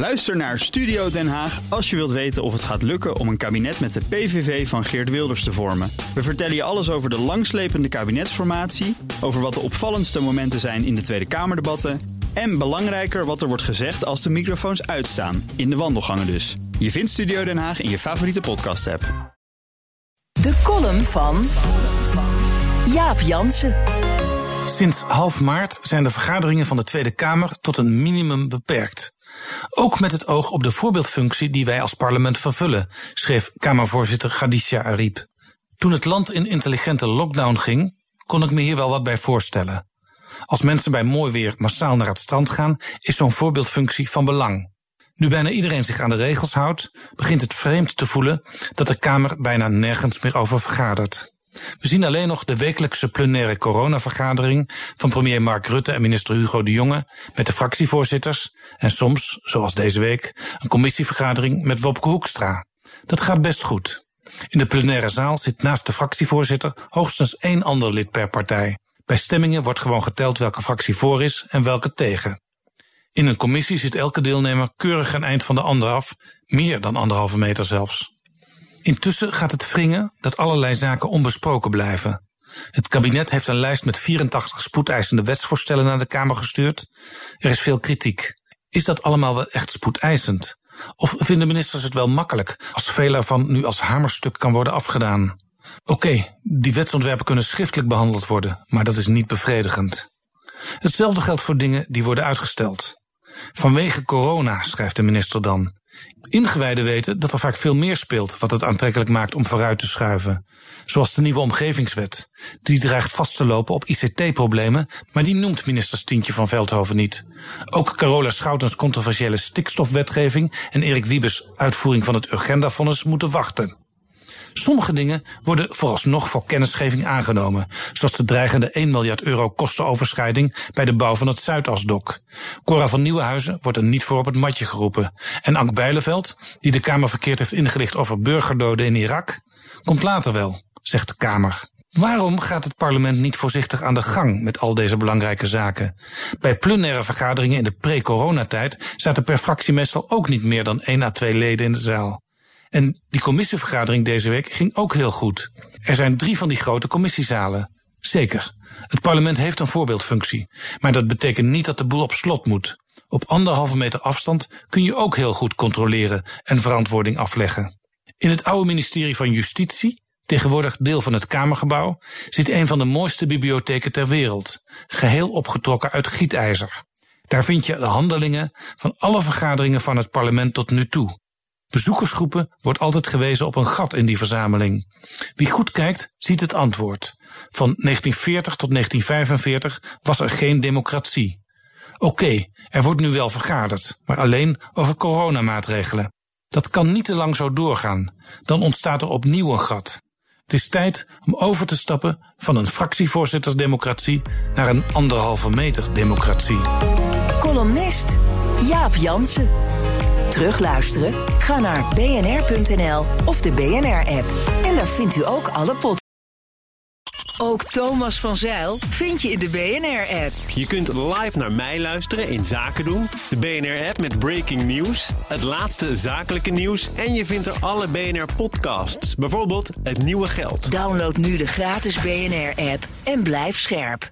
Luister naar Studio Den Haag als je wilt weten of het gaat lukken om een kabinet met de PVV van Geert Wilders te vormen. We vertellen je alles over de langslepende kabinetsformatie, over wat de opvallendste momenten zijn in de Tweede Kamerdebatten en belangrijker wat er wordt gezegd als de microfoons uitstaan, in de wandelgangen dus. Je vindt Studio Den Haag in je favoriete podcast-app. De column van Jaap Jansen. Sinds half maart zijn de vergaderingen van de Tweede Kamer tot een minimum beperkt. Ook met het oog op de voorbeeldfunctie die wij als parlement vervullen, schreef Kamervoorzitter Khadija Ariep. Toen het land in intelligente lockdown ging, kon ik me hier wel wat bij voorstellen. Als mensen bij mooi weer massaal naar het strand gaan, is zo'n voorbeeldfunctie van belang. Nu bijna iedereen zich aan de regels houdt, begint het vreemd te voelen dat de Kamer bijna nergens meer over vergadert. We zien alleen nog de wekelijkse plenaire coronavergadering van premier Mark Rutte en minister Hugo de Jonge met de fractievoorzitters en soms, zoals deze week, een commissievergadering met Wopke Hoekstra. Dat gaat best goed. In de plenaire zaal zit naast de fractievoorzitter hoogstens één ander lid per partij. Bij stemmingen wordt gewoon geteld welke fractie voor is en welke tegen. In een commissie zit elke deelnemer keurig een eind van de ander af, meer dan anderhalve meter zelfs. Intussen gaat het wringen dat allerlei zaken onbesproken blijven. Het kabinet heeft een lijst met 84 spoedeisende wetsvoorstellen naar de Kamer gestuurd. Er is veel kritiek. Is dat allemaal wel echt spoedeisend? Of vinden ministers het wel makkelijk als veel ervan nu als hamerstuk kan worden afgedaan? Oké, die wetsontwerpen kunnen schriftelijk behandeld worden, maar dat is niet bevredigend. Hetzelfde geldt voor dingen die worden uitgesteld. Vanwege corona, schrijft de minister dan. Ingewijden weten dat er vaak veel meer speelt wat het aantrekkelijk maakt om vooruit te schuiven. Zoals de nieuwe omgevingswet. Die dreigt vast te lopen op ICT-problemen, maar die noemt minister Stientje van Veldhoven niet. Ook Carola Schoutens controversiële stikstofwetgeving en Erik Wiebes uitvoering van het Urgenda-vonnis moeten wachten. Sommige dingen worden vooralsnog voor kennisgeving aangenomen, zoals de dreigende 1 miljard euro kostenoverschrijding bij de bouw van het Zuidasdok. Cora van Nieuwenhuizen wordt er niet voor op het matje geroepen. En Ank Bijleveld, die de Kamer verkeerd heeft ingelicht over burgerdoden in Irak, komt later wel, zegt de Kamer. Waarom gaat het parlement niet voorzichtig aan de gang met al deze belangrijke zaken? Bij plenaire vergaderingen in de pre-coronatijd zaten per fractie meestal ook niet meer dan één à twee leden in de zaal. En die commissievergadering deze week ging ook heel goed. Er zijn drie van die grote commissiezalen. Zeker, het parlement heeft een voorbeeldfunctie. Maar dat betekent niet dat de boel op slot moet. Op anderhalve meter afstand kun je ook heel goed controleren en verantwoording afleggen. In het oude ministerie van Justitie, tegenwoordig deel van het Kamergebouw, zit een van de mooiste bibliotheken ter wereld, geheel opgetrokken uit gietijzer. Daar vind je de handelingen van alle vergaderingen van het parlement tot nu toe. Bezoekersgroepen wordt altijd gewezen op een gat in die verzameling. Wie goed kijkt, ziet het antwoord. Van 1940 tot 1945 was er geen democratie. Oké, er wordt nu wel vergaderd, maar alleen over coronamaatregelen. Dat kan niet te lang zo doorgaan. Dan ontstaat er opnieuw een gat. Het is tijd om over te stappen van een fractievoorzittersdemocratie naar een anderhalve meter democratie. Columnist Jaap Jansen. Terugluisteren? Ga naar bnr.nl of de BNR-app. En daar vindt u ook alle podcasts. Ook Thomas van Zeil vind je in de BNR-app. Je kunt live naar mij luisteren in Zaken doen. De BNR-app met breaking news. Het laatste zakelijke nieuws. En je vindt er alle BNR-podcasts. Bijvoorbeeld Het Nieuwe Geld. Download nu de gratis BNR-app en blijf scherp.